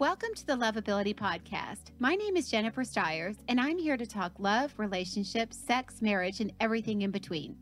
Welcome to the Loveability Podcast. My name is Jennifer Stiers, and I'm here to talk love, relationships, sex, marriage, and everything in between.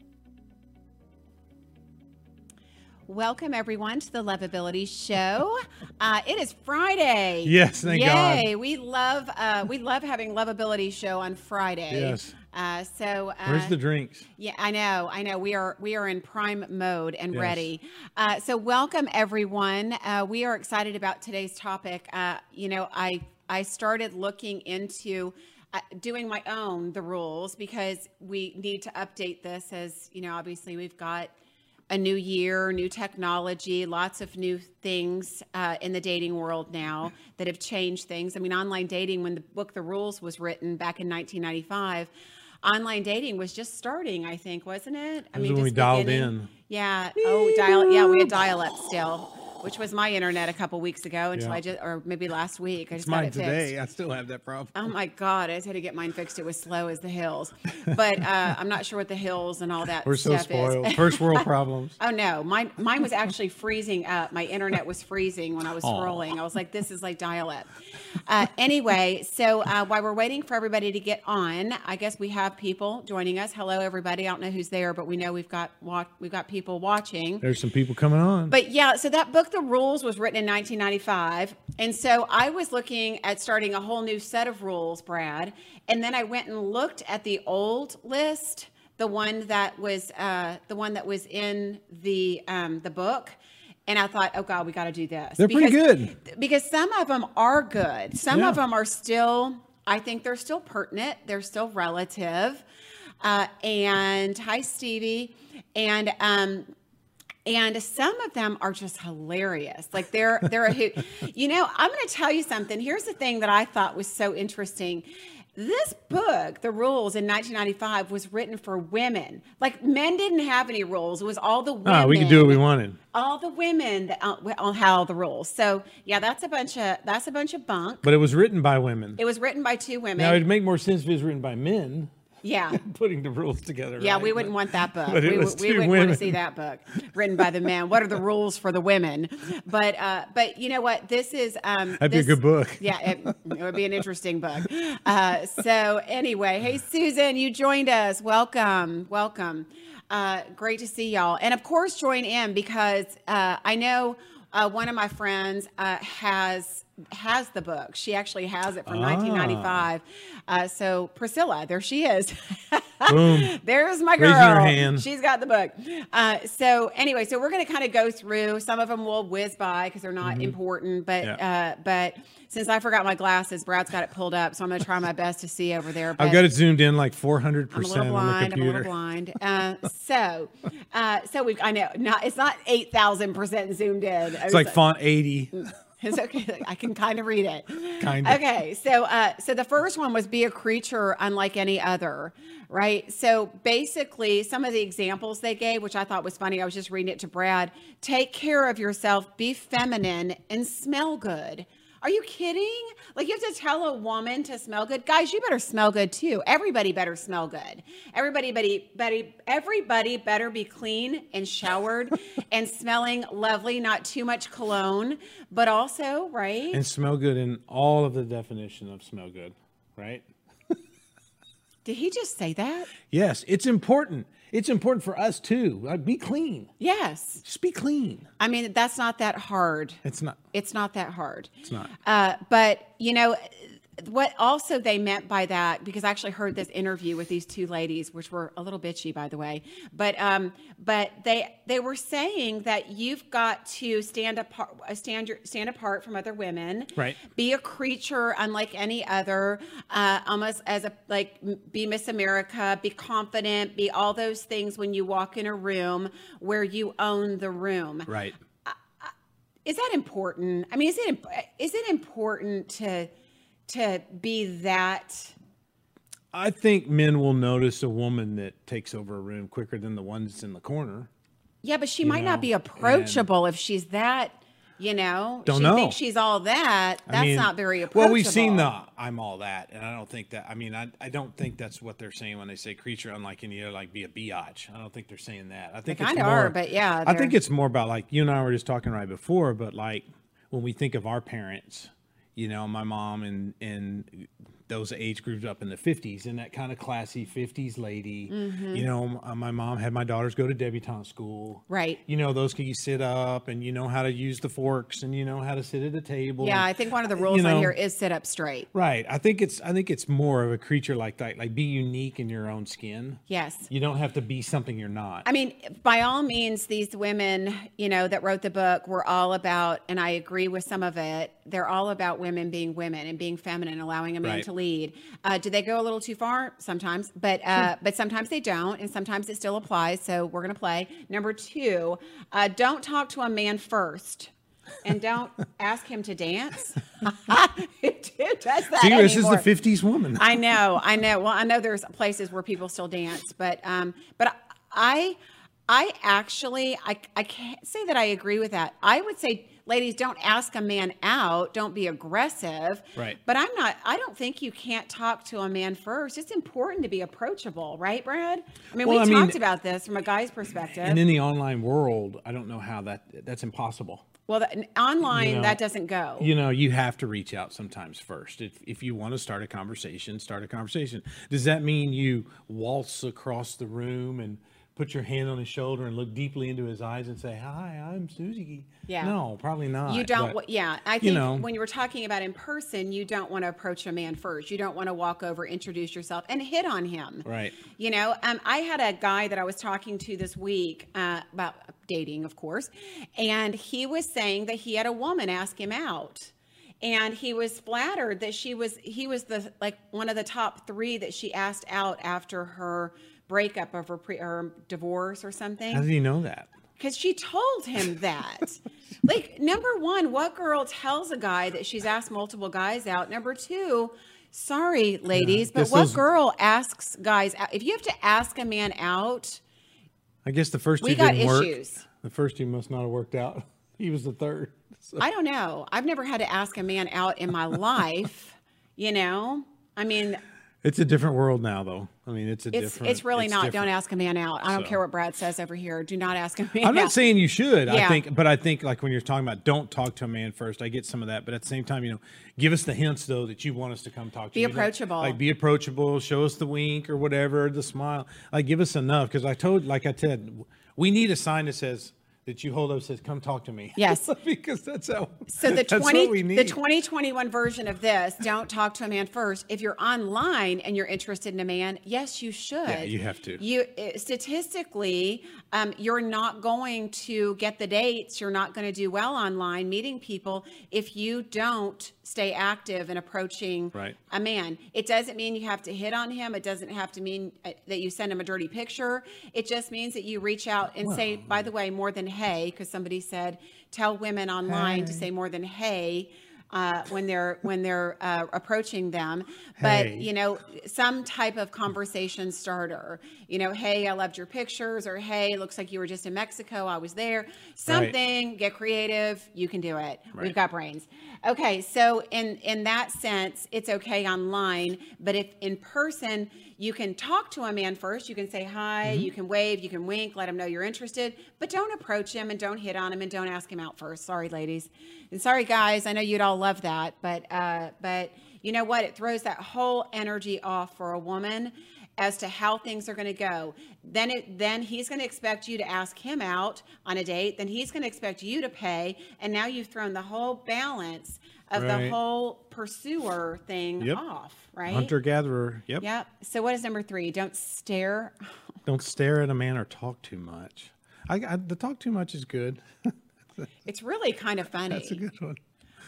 Welcome, everyone, to the Loveability Show. Uh, it is Friday. Yes, thank Yay! God. We love uh, we love having Loveability Show on Friday. Yes. Uh, so uh, Where's the drinks? yeah, I know, I know. We are we are in prime mode and Yes. ready. Uh, so welcome everyone. Uh, we are excited about today's topic. Uh, you know, I I started looking into uh, doing my own the rules because we need to update this as you know. Obviously, we've got a new year, new technology, lots of new things uh, in the dating world now that have changed things. I mean, online dating, when the book The Rules was written back in 1995, online dating was just starting, I think, wasn't it? I was when we just dialed beginning. in. Yeah. Oh, dial. Yeah, we had dial up still, which was my internet a couple weeks ago until Yeah. I just, or maybe last week. I It's just got mine it fixed. today. I still have that problem. Oh my God! I just had to get mine fixed. It was slow as the hills, but uh, I'm not sure what the hills and all that We're so stuff is. spoiled. First world problems. Oh no, mine mine was actually freezing up. My internet was freezing when I was Aw. scrolling. I was like, this is like dial up. Uh, anyway, so uh, while we're waiting for everybody to get on, I guess we have people joining us. Hello, everybody. I don't know who's there, but we know we've got we've got people watching. There's some people coming on. But yeah, so that book, The Rules, was written in 1995. And so I was looking at starting a whole new set of rules, Brad. And then I went and looked at the old list, the one that was uh, the one that was in the um, the book. And I thought, oh God, we got to do this. They're pretty good. Because some of them are good. Some Yeah. of them are still, I think they're still pertinent. They're still relative. Uh, and hi, Stevie. And um, and some of them are just hilarious. Like they're they're a hoot you know i'm going to tell you something. Here's the thing that i thought was so interesting. This book the rules in 1995 was written for women. Like men didn't have any rules. It was all the women ah, we could do what we wanted. all the women that uh, all had all the rules. So yeah that's a bunch of that's a bunch of bunk. But it was written by women. it was written by two women. Now it'd make more sense if it was written by men. Yeah Putting the rules together. Yeah, right? we wouldn't want that book. but it we, was we two wouldn't want to see that book written by the men. What are the rules for the women? But uh, but you know what? This is um, That'd be a good book. Yeah, it, it would be an interesting book. Uh, so anyway, hey Susan, you joined us. Welcome, welcome. Uh, great to see y'all, and of course join in because uh, I know uh, one of my friends uh, has has the book. She actually has it from Ah. 1995. Uh, so Priscilla, there she is. Boom. There's my girl. Raising her hand. She's got the book. Uh, so anyway, so we're going to kind of go through. Some of them will whiz by because they're not important, but Mm-hmm. Yeah. uh, but since I forgot my glasses, Brad's got it pulled up, so I'm going to try my best to see over there. But I've got it zoomed in like 400% I'm a little on the blind. I'm a little blind. Uh, so, uh, so we. I know not. It's not eight thousand percent zoomed in. It's like font 80. It's okay. I can kind of read it. Kinda. Okay. So, uh, so the first one was be a creature unlike any other, right? So basically, some of the examples they gave, which I thought was funny, I was just reading it to Brad. Take care of yourself, be feminine, and smell good. Are you kidding? Like you have to tell a woman to smell good, guys. You better smell good too. Everybody better smell good. Everybody, better, better, everybody better be clean and showered and smelling lovely. Not too much cologne, but also right. And smell good in all of the definition of smell good, right? Did he just say that? Yes, it's important. It's important for us too. Like, be clean. Yes. Just be clean. I mean, that's not that hard. It's not. It's not that hard. It's not. Uh, but you know what? Also, they meant by that because I actually heard this interview with these two ladies, which were a little bitchy, by the way. But um, but they they were saying that you've got to stand apart, stand your, stand apart from other women. Right. Be a creature unlike any other. Uh, almost as a like be Miss America. Be confident. Be all those things when you walk in a room where you own the room Right. is that important? I mean, is it is it important to to be that? I think men will notice a woman that takes over a room quicker than the one that's in the corner. Yeah, but she might know, not be approachable if she's that. You know, Don't she know. thinks she's all that. That's I mean, not very approachable. Well, we've seen the I'm all that, and I don't think that. I mean, I, I don't think that's what they're saying when they say creature unlike any other, like be a biatch. I don't think they're saying that. I think They it's kinda more, are, but yeah, I think it's more about like you and I were just talking right before, but like when we think of our parents, you know, my mom and and those age groups up in the 50s and that kind of classy 50s lady. Mm-hmm. You know, my mom had my daughters go to debutante school. Right. You know, those can you sit up and you know how to use the forks and you know how to sit at a table. Yeah, I think one of the rules You on here is sit up straight. Right. I think it's I think it's more of a creature like that. Like be unique in your own skin. Yes. You don't have to be something you're not. I mean, by all means, these women, you know, that wrote the book were all about, and I agree with some of it. They're all about women being women and being feminine, allowing a man Right. to lead. Uh, do they go a little too far? Sometimes, but uh, but sometimes they don't, and sometimes it still applies. So we're gonna play. Number two, uh, don't talk to a man first. And don't ask him to dance. it, does that See, this is the 50s woman. I know, I know. Well, I know there's places where people still dance, but um, but I, I actually, I, I can't say that I agree with that. I would say, ladies, don't ask a man out, don't be aggressive. Right. But I'm not. I don't think you can't talk to a man first. It's important to be approachable, right, Brad? I mean, Well, we I mean- talked about this from a guy's perspective. and in the online world, I don't know how that that's impossible. well, online You know, that doesn't go. You know, you have to reach out sometimes first. If if you want to start a conversation, start a conversation. Does that mean you waltz across the room and put your hand on his shoulder and look deeply into his eyes and say, "Hi, I'm Susie"? Yeah. No, probably not. You don't, but- yeah. I you think know. when you were talking about in person, you don't want to approach a man first. You don't want to walk over, introduce yourself, and hit on him. Right. You know, um, I had a guy that I was talking to this week uh, about dating, of course, and he was saying that he had a woman ask him out. And he was flattered that she was, he was the, like one of the top three that she asked out after her breakup of her, pre, her divorce or something How did he know that? because she told him that. like, number one, what girl tells a guy that she's asked multiple guys out? Number two, sorry, ladies, but guess what those- girl asks guys out? If you have to ask a man out, I guess the first two We got didn't work. issues. The first two must not have worked out. He was the third. So- I don't know. I've never had to ask a man out in my life. You know, I mean, It's a different world now, though. I mean, it's a it's different. it's really not. different. Don't ask a man out. I don't So. care what Brad says over here. Do not ask a man I'm out. not saying you should. I Yeah. think, but I think like when you're talking about don't talk to a man first, I get some of that. But at the same time, you know, give us the hints though that you want us to come talk to Be you. Like- approachable. Like, be approachable. Show us the wink or whatever, the smile. Like give us enough because I told, like I said, we need a sign that says that you hold up says come talk to me. Yes. because that's how. So the twenty what we need. the twenty twenty one version of this, don't talk to a man first. If you're online and you're interested in a man, yes, you should. Yeah, you have to. You uh, statistically, um, you're not going to get the dates. You're not going to do well online meeting people if you don't stay active in approaching Right. a man. It doesn't mean you have to hit on him. It doesn't have to mean uh, that you send him a dirty picture. It just means that you reach out and say, by the way, more than hey, because somebody said, tell women online to say more than hey. Uh, when they're when they're uh, approaching them, but Hey. you know some type of conversation starter. You know, hey, I loved your pictures, or hey, looks like you were just in Mexico. I was there. Something. Get creative. You can do it. We've got brains. Okay, so in in that sense, it's okay online, but if in person, you can talk to a man first. You can say hi, Mm-hmm. you can wave, you can wink, let him know you're interested, but don't approach him and don't hit on him and don't ask him out first. Sorry, ladies, and sorry, guys. I know you'd all love that, but uh, but you know what? It throws that whole energy off for a woman as to how things are going to go. Then it then he's going to expect you to ask him out on a date. Then he's going to expect you to pay, and now you've thrown the whole balance of the whole pursuer thing Yep. off, right? Hunter gatherer. Yep. Yep. So what is number three? Don't stare. Don't stare at a man or talk too much. I, I the talk too much is good. It's really kind of funny. That's a good one.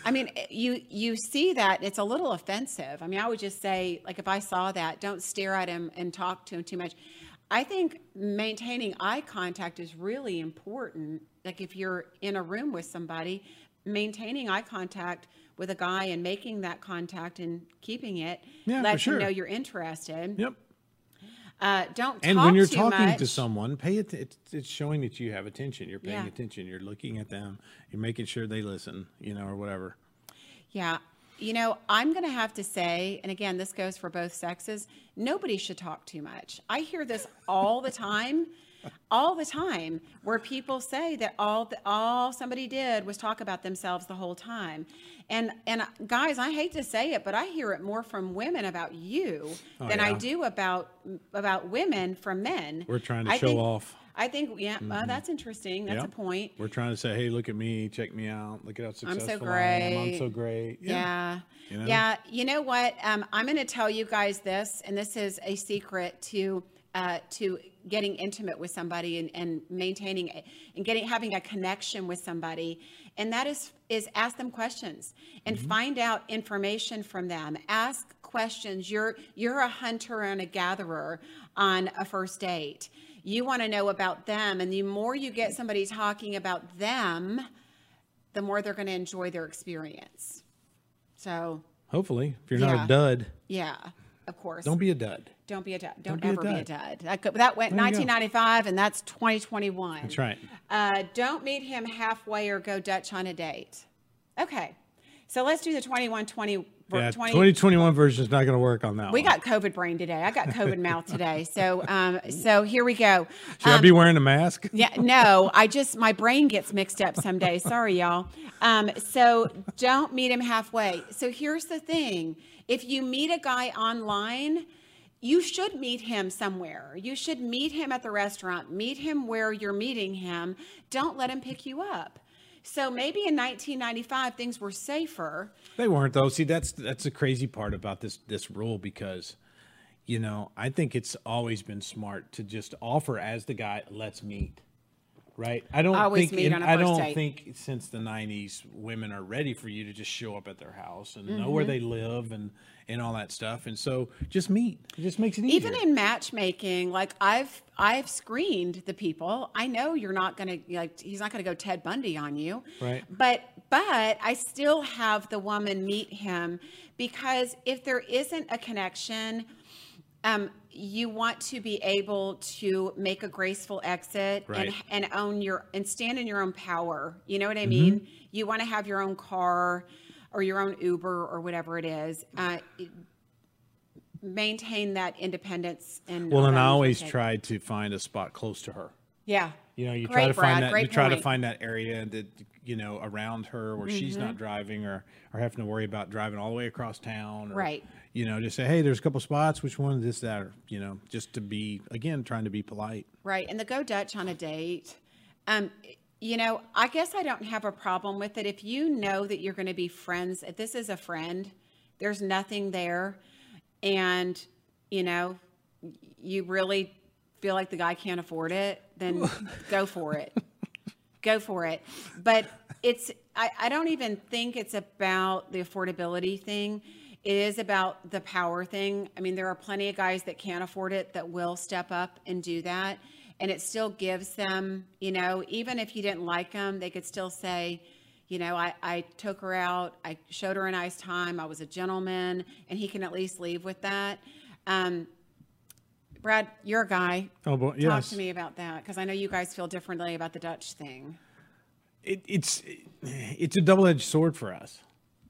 I mean, eh, you you see that it's a little offensive. I mean, I would just say, like, if I saw that, don't stare at him and talk to him too much. I think maintaining eye contact is really important. Like, if you're in a room with somebody, maintaining eye contact with a guy and making that contact and keeping it Yeah, lets him sure. know you're interested. Yep. Uh, don't And when you're talking much. to someone, pay it. It's, it's showing that you have attention. You're paying Yeah. attention. You're looking at them. You're making sure they listen. You know, or whatever. Yeah. You know, I'm going to have to say, and again, this goes for both sexes, nobody should talk too much. I hear this all the time. All the time where people say that all the, all somebody did was talk about themselves the whole time. And and uh, guys, I hate to say it, but I hear it more from women about you Oh, than I do about about women from men. We're trying to I show off. Mm-hmm. I think yeah, uh, that's interesting. That's Yeah. a point. We're trying to say, hey, look at me, check me out, look at how successful I'm so successful I am. I'm so great. Yeah. You know? Yeah. You know what? Um, I'm going to tell you guys this, and this is a secret to uh, to getting intimate with somebody and, and maintaining a- and getting having a connection with somebody, and that is is ask them questions and Mm-hmm. find out information from them. Ask questions. You're you're a hunter and a gatherer on a first date. You want to know about them, and the more you get somebody talking about them, the more they're going to enjoy their experience. So, Hopefully, if you're not a dud, yeah, of course. don't be a dud. Don't be a dud. Don't, be a ever be a dud. dud. That, could, that went There 1995, and that's 2021. That's right. Uh, don't meet him halfway or go Dutch on a date. Okay, so let's do the 21 20. Yeah, 20 2021 version is not going to work on that we one. got COVID brain today. I got COVID mouth today. So, um, so here we go. Should I be wearing a mask? Yeah, no, I just my brain gets mixed up some days. Sorry, y'all. Um, so don't meet him halfway. So here's the thing: if you meet a guy online, you should meet him somewhere. You should meet him at the restaurant. Meet him where you're meeting him. Don't let him pick you up. So maybe in 1995 things were safer. They weren't though. See, that's that's the crazy part about this this rule because, you know, I think it's always been smart to just offer as the guy, let's meet. Right? I don't Always think meet and on a I first don't date. think since the '90s women are ready for you to just show up at their house and know Mm-hmm. where they live and and all that stuff. And so just meet. It just makes it easier. even in matchmaking like i've i've screened the people i know you're not gonna like he's not gonna go ted bundy on you Right. but but i still have the woman meet him because if there isn't a connection um, you want to be able to make a graceful exit Right. and and own your and stand in your own power. You know what Mm-hmm. I mean? You want to have your own car or your own Uber or whatever it is. Uh, maintain that independence and well, and I always try to find a spot close to her. Yeah. You know, you Great, try to Brad. find that you try to find that area that you know around her where she's Mm-hmm. not driving or or having to worry about driving all the way across town. Or, Right. You know, just say, hey, there's a couple spots. Which one? Is this, that, or you know, just to be again trying to be polite. Right. And the go Dutch on a date. Um, you know, I guess I don't have a problem with it. If you know that you're going to be friends, if this is a friend, there's nothing there, and, you know, you really feel like the guy can't afford it, then go for it. Go for it. But it's, I, I don't even think it's about the affordability thing. It is about the power thing. I mean, there are plenty of guys that can't afford it that will step up and do that. And it still gives them, you know, even if you didn't like them, they could still say, you know, I, I took her out, I showed her a nice time, I was a gentleman, and he can at least leave with that. Um, Brad, you're a guy. Oh, boy, Talk yes. to me about that because I know you guys feel differently about the Dutch thing. It, it's it's a double edged sword for us.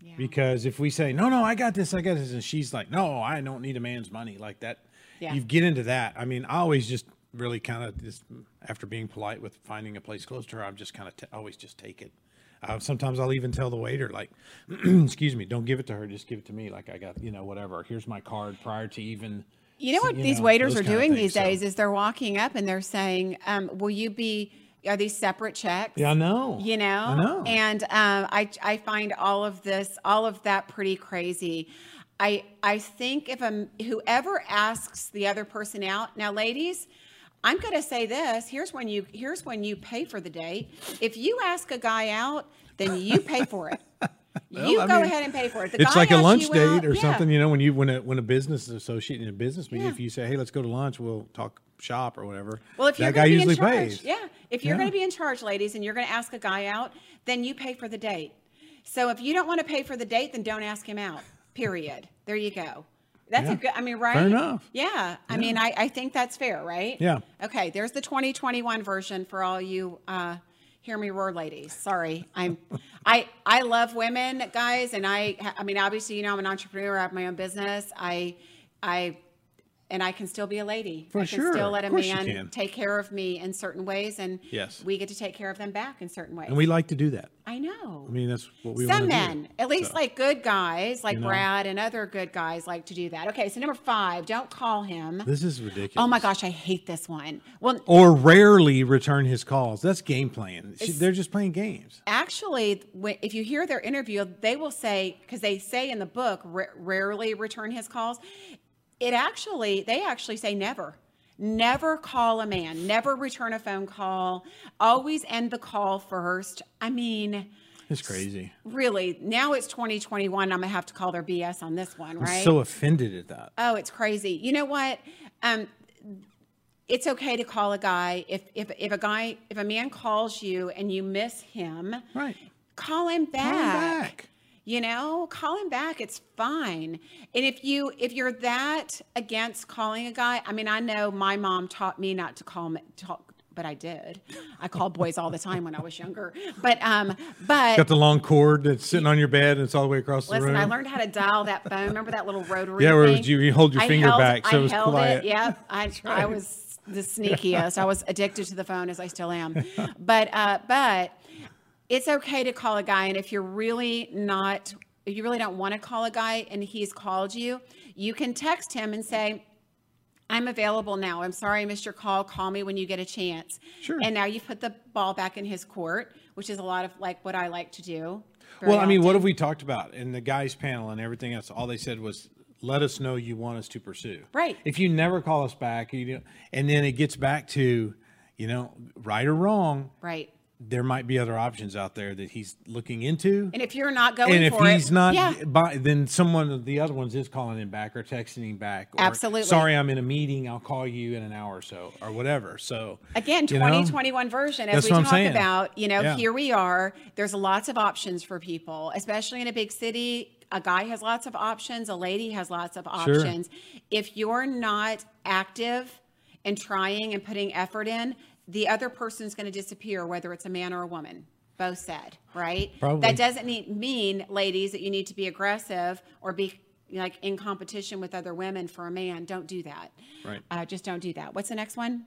Yeah. Because if we say no, no, I got this, I got this, and she's like, no, I don't need a man's money like that. Yeah. You get into that. I mean, I always just really kind of just after being polite with finding a place close to her, I'm just kind of t- always just take it. Uh, sometimes I'll even tell the waiter, like, excuse me, don't give it to her, just give it to me. Like I got, you know, whatever. Here's my card prior to even. You know what you these know, waiters are doing these so- days is they're walking up and they're saying, um, "Will you be? Are these separate checks?" Yeah, I know. You know, I know. And um, I I find all of this, all of that, pretty crazy. I I think if a whoever asks the other person out now, ladies. I'm going to say this. Here's when you here's when you pay for the date. If you ask a guy out, then you pay for it. you I go mean, ahead and pay for it. The it's like a lunch date out- or yeah. something, you know, when you when a when a business associate in a business meeting, Yeah. if you say, "Hey, let's go to lunch," we'll talk shop or whatever. Well, if you're guy be usually in charge, pays. yeah, if you're Yeah. going to be in charge, ladies, and you're going to ask a guy out, then you pay for the date. So if you don't want to pay for the date, then don't ask him out. Period. There you go. That's Yeah. a good. I mean, right? Fair enough. Yeah. I mean, I, I think that's fair, right? Yeah. Okay. There's the 2021 version for all you uh, hear me roar, ladies. Sorry, I'm. I I love women, guys, and I. I mean, obviously, you know, I'm an entrepreneur. I have my own business. I I and I can still be a lady. For I can sure. still let a Of course you man take care of me in certain ways, and Yes. we get to take care of them back in certain ways. And we like to do that. I know. I mean, that's what we Some men, do. at least So, like good guys, like You know? Brad and other good guys, like to do that. Okay, so number five, don't call him. This is ridiculous. Oh my gosh, I hate this one. Well, Or rarely return his calls. That's game playing. They're just playing games. actually, if you hear their interview, they will say because they say in the book, rarely return his calls. It actually, they actually say never. Never call a man. Never return a phone call. Always end the call first. I mean, It's crazy. really, now it's 2021. I'm gonna have to call their BS on this one, I'm right? so offended at that. Oh, it's crazy. You know what? Um, it's okay to call a guy if if if a guy if a man calls you and you miss him, Right. call him back. Call him back. You know, call him back. It's fine. And if you if you're that against calling a guy, I mean, I know my mom taught me not to call talk. But I did. I called boys all the time when I was younger. But um, but Got the long cord that's sitting on your bed and it's all the way across the Listen, room. I learned how to dial that phone. Remember that little rotary? Yeah, where thing? you- you hold your I finger held- back so I it was held quiet. It. Yep, I, I was the sneakiest. I was addicted to the phone as I still am. But uh, but it's okay to call a guy, and if you're really not, if you really don't want to call a guy, and he's called you, you can text him and say. I'm available now. I'm sorry I missed your call. Call me when you get a chance. Sure. And now you've put the ball back in his court, which is a lot of like what I like to do. well, I mean, what have we talked about in the guys panel and everything else? All they said was, "Let us know you want us to pursue." Right. If you never call us back, you know, and then it gets back to, you know, right or wrong, Right. There might be other options out there that he's looking into. And if you're not going And if for he's it, not, yeah, by, then someone of the other ones is calling him back or texting him back. Or, Absolutely. Sorry, I'm in a meeting. I'll call you in an hour or so, or whatever. So again, you know, 2021 version, as That's we what I'm talk saying. about, you know, Yeah. here we are. There's lots of options for people, especially in a big city. A guy has lots of options. A lady has lots of options. Sure. options. If you're not active and trying and putting effort in, the other person is going to disappear, whether it's a man or a woman. Both said, right? Probably. That doesn't need, mean, ladies, that you need to be aggressive or be like in competition with other women for a man. Don't do that. Right. Uh, just don't do that. What's the next one?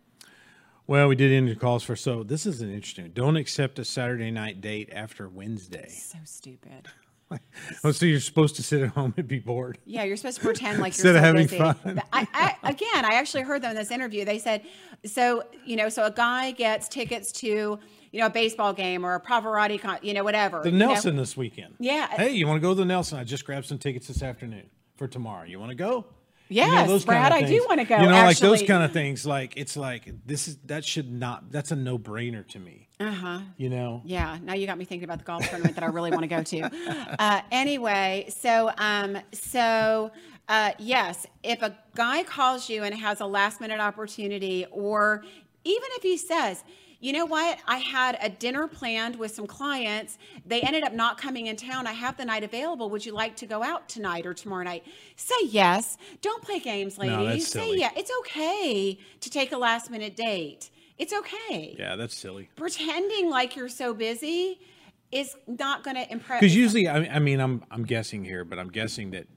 Well, we did end calls for so. This is an interesting. Don't accept a Saturday night date after Wednesday. So stupid. Oh, so you're supposed to sit at home and be bored. Yeah, you're supposed to pretend like Instead you're of so having busy. fun. I, I, again, I actually heard them in this interview. They said, so you know, so a guy gets tickets to you know a baseball game or a Pavarotti, con- you know, whatever. The you know. Nelson this weekend. Yeah. Hey, you want to go to the Nelson? I just grabbed some tickets this afternoon for tomorrow. You want to go? Yes, Brad, I do wanna go, You know, like those kind of things. Like it's like this is that should not. That's a no brainer to me. Uh huh. You know. Yeah, now you got me thinking about the golf tournament that I really want to go to. Uh, anyway, so um, so uh, yes, if a guy calls you and has a last minute opportunity, or even if he says, you know what, I had a dinner planned with some clients, they ended up not coming in town. I have the night available. Would you like to go out tonight or tomorrow night? Say yes. Don't play games, ladies. No, Say yeah. It's okay to take a last minute date. It's okay Yeah, that's silly. pretending like you're so busy is not going to impress. Because usually, I, I mean, I'm I'm guessing here, but I'm guessing that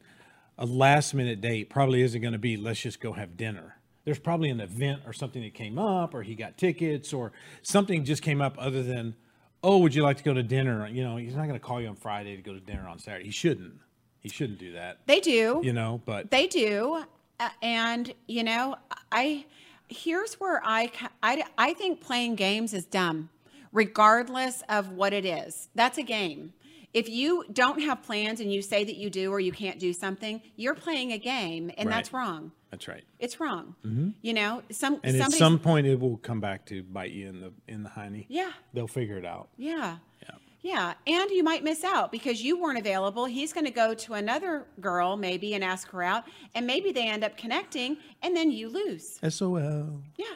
a last minute date probably isn't going to be let's just go have dinner. There's probably an event or something that came up, or he got tickets, or something just came up other than, oh, would you like to go to dinner? You know, he's not going to call you on Friday to go to dinner on Saturday. He shouldn't. He shouldn't do that. they do. You know, but They do. Uh, and you know, I here's where I, I I think playing games is dumb, regardless of what it is. That's a game. If you don't have plans and you say that you do or you can't do something, you're playing a game, and that's wrong. that's right. It's wrong. Mm-hmm. You know, some And at some point, it will come back to bite you in the in the hiney. yeah. They'll figure it out. Yeah. Yeah. Yeah. And you might miss out because you weren't available. He's going to go to another girl maybe and ask her out. And maybe they end up connecting and then you lose. SOL. Yeah.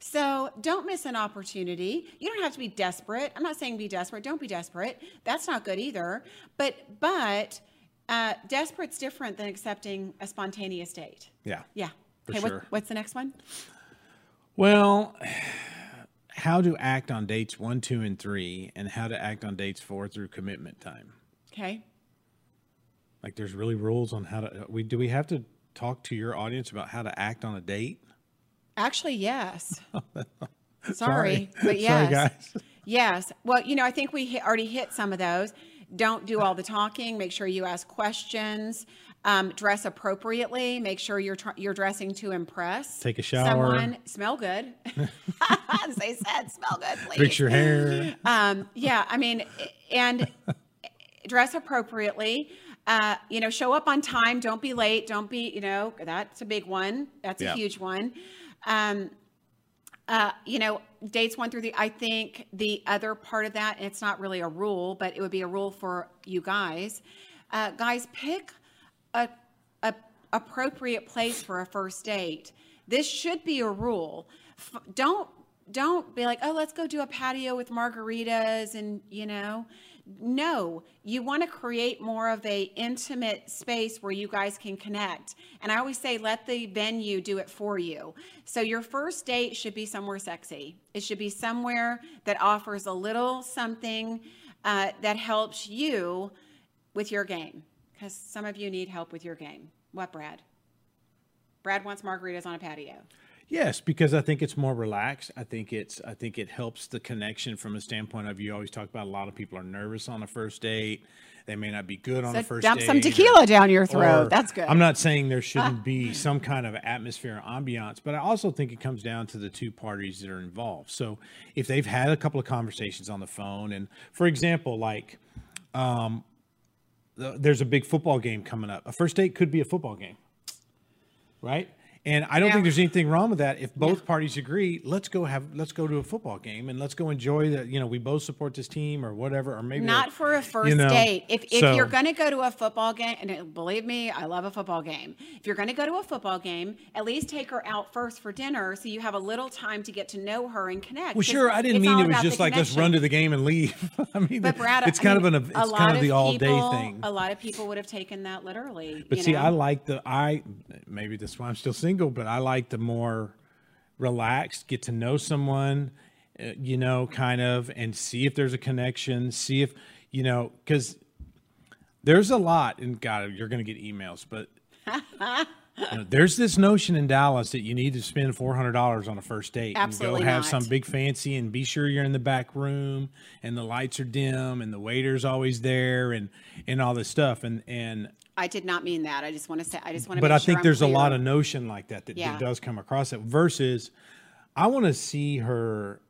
So don't miss an opportunity. You don't have to be desperate. I'm not saying be desperate. Don't be desperate. That's not good either. But, but, uh, desperate's different than accepting a spontaneous date. Yeah. Yeah. For okay. what- sure. what's the next one? Well, how to act on dates one, two, and three, and how to act on dates four through commitment time. Okay. Like, there's really rules on how to. We do we have to talk to your audience about how to act on a date? Actually, yes. Sorry, Sorry. but Sorry, yes. guys. Yes. Well, you know, I think we already hit some of those. Don't do all the talking. Make sure you ask questions. Um, dress appropriately. Make sure you're tr- you're dressing to impress. Take a shower. Someone smell good. As they said, smell good, please. Fix your hair. Um, yeah, I mean, and dress appropriately. Uh, you know, show up on time. Don't be late. Don't be, you know, that's a big one. That's Yeah. a huge one. Um, uh, you know, dates one through the, I think the other part of that, it's not really a rule, but it would be a rule for you guys. Uh, guys, pick a, a appropriate place for a first date. This should be a rule. F- don't don't be like, oh, let's go do a patio with margaritas and you know. No, you want to create more of a intimate space where you guys can connect. And I always say, let the venue do it for you. So your first date should be somewhere sexy. It should be somewhere that offers a little something uh, that helps you with your game. Because some of you need help with your game. What, Brad? Brad wants margaritas on a patio. Yes, because I think it's more relaxed. I think it's I think it helps the connection from a standpoint of you always talk about a lot of people are nervous on a first date. They may not be good on So the first dump date. Dump some or- tequila down your throat. or- That's good. I'm not saying there shouldn't be some kind of atmosphere or ambiance, but I also think it comes down to the two parties that are involved. So if they've had a couple of conversations on the phone, and for example, like um, the, there's a big football game coming up. A first date could be a football game, right? And I don't Yeah. think there's anything wrong with that. If both parties agree, let's go have let's go to a football game and let's go enjoy that. You know, we both support this team or whatever, or maybe Not for a first know, date. If, if so- you're going to go to a football game, and uh, believe me, I love a football game. If you're going to go to a football game, at least take her out first for dinner so you have a little time to get to know her and connect. Well, sure. I didn't mean it was just the like let's run to the game and leave. I mean, But Brad, it's I kind mean, of an it's kind of the all day thing. A lot of people would have taken that literally. But you see, know? I like the I maybe that's why I'm still single, but I like the more relaxed, get to know someone, uh, you know, kind of, and see if there's a connection, see if you know, because there's a lot, and God, you're going to get emails, but. you know, there's this notion in Dallas that you need to spend four hundred dollars on a first date Absolutely and go have not. some big fancy and be sure you're in the back room and the lights are dim and the waiter's always there and and all this stuff and and I did not mean that. I just want to say. I just want to. but I sure think I'm there's a clear. lot of notion like that that, Yeah. that does come across it. Versus, I want to see her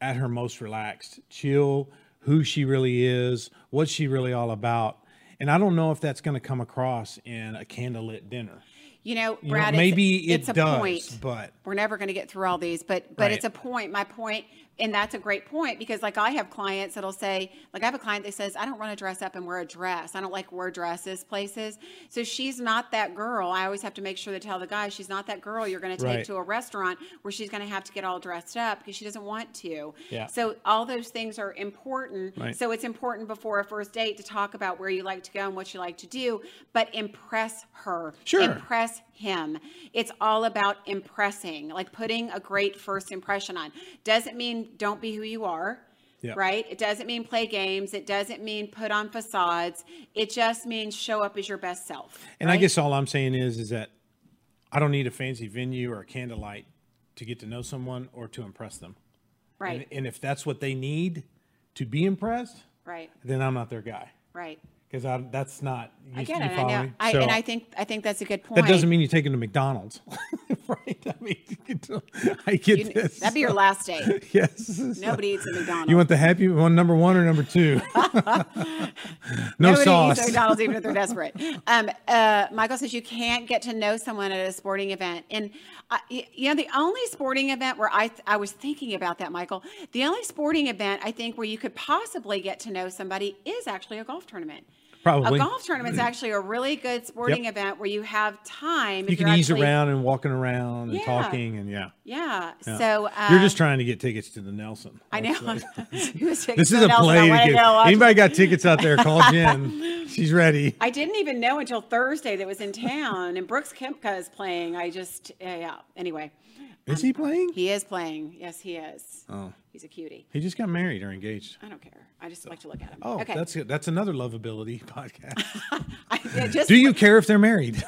at her most relaxed, chill, who she really is, what she really all about, and I don't know if that's going to come across in a candlelit dinner. You know, You know, Brad. it's- maybe it it's a does, point. but we're never going to get through all these but but Right. it's a point my point and that's a great point because like i have clients that'll say like i have a client that says i don't want to dress up and wear a dress i don't like wear dresses places so she's not that girl i always have to make sure to tell the guy she's not that girl you're going to take Right. to a restaurant where she's going to have to get all dressed up because she doesn't want to Yeah. so all those things are important Right. so it's important before a first date to talk about where you like to go and what you like to do but impress her Sure. impress him. It's all about impressing, like putting a great first impression on. Doesn't mean don't be who you are. Yep. Right? It doesn't mean play games. It doesn't mean put on facades. It just means show up as your best self. And I guess all I'm saying is, is that I don't need a fancy venue or a candlelight to get to know someone or to impress them. right, And, and if that's what they need to be impressed, right, then I'm not their guy right. because that's not. You, I get it. I know. me? I, So and I think I think that's a good point. that doesn't mean you take them to McDonald's, right? I mean, you know, I get You- this. that'd be your last date. yes. Nobody eats at McDonald's. You want the happy one, number one or number two? no Nobody sauce. eats at McDonald's even if they're desperate. Um, uh, Michael says you can't get to know someone at a sporting event, and y- you know the only sporting event where I I was thinking about that, Michael. The only sporting event I think where you could possibly get to know somebody is actually a golf tournament. Probably. A golf tournament is actually a really good sporting Yep. event where you have time. you can ease actually- around and walking around and Yeah. talking and yeah. Yeah. yeah. So uh, you're just trying to get tickets to the Nelson. I know. That's right. He was taking This is a else, play get. know. I just- Anybody got tickets out there? Call Jen. She's ready. I didn't even know until Thursday that it was in town, and Brooks Koepka is playing. I just, yeah. Anyway, Is he playing? He is playing. Yes, he is. Oh, He's a cutie. he just got married or engaged. I don't care. I just like to look at him. Oh, okay. that's. That's another Loveability podcast. I, just Do you care if they're married?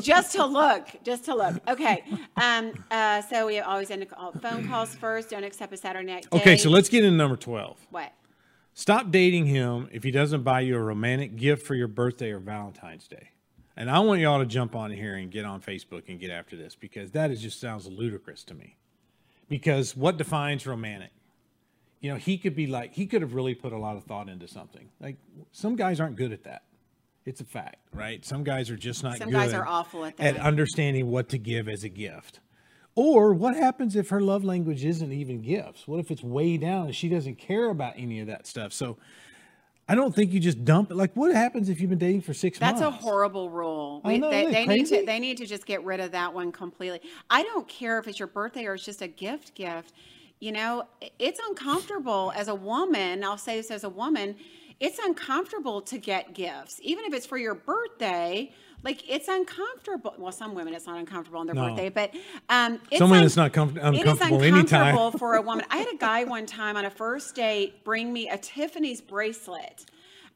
Just to look, just to look. Okay. Um. Uh. So we always end all phone calls first. Don't accept a Saturday night. Okay, so let's get into number 12. what? Stop dating him if he doesn't buy you a romantic gift for your birthday or Valentine's Day. And I want y'all to jump on here and get on Facebook and get after this because that is just sounds ludicrous to me. Because what defines romantic? You know, he could be like, he could have really put a lot of thought into something. Like, some guys aren't good at that. It's a fact, right? Some guys are just not Some good guys are awful at that. At understanding what to give as a gift. Or what happens if her love language isn't even gifts? What if it's way down and she doesn't care about any of that stuff? So I don't think you just dump it. Like, what happens if you've been dating for six That's a horrible rule. We- know, they, they need to they need to just get rid of that one completely. I don't care if it's your birthday or it's just a gift gift. You know, it's uncomfortable as a woman. I'll say this as a woman. It's uncomfortable to get gifts, even if it's for your birthday. Like it's uncomfortable. Well, some women it's not uncomfortable on their No. birthday, but um, it's Some women un- it's not comf- it is uncomfortable uncomfortable for a woman. I had a guy one time on a first date bring me a Tiffany's bracelet.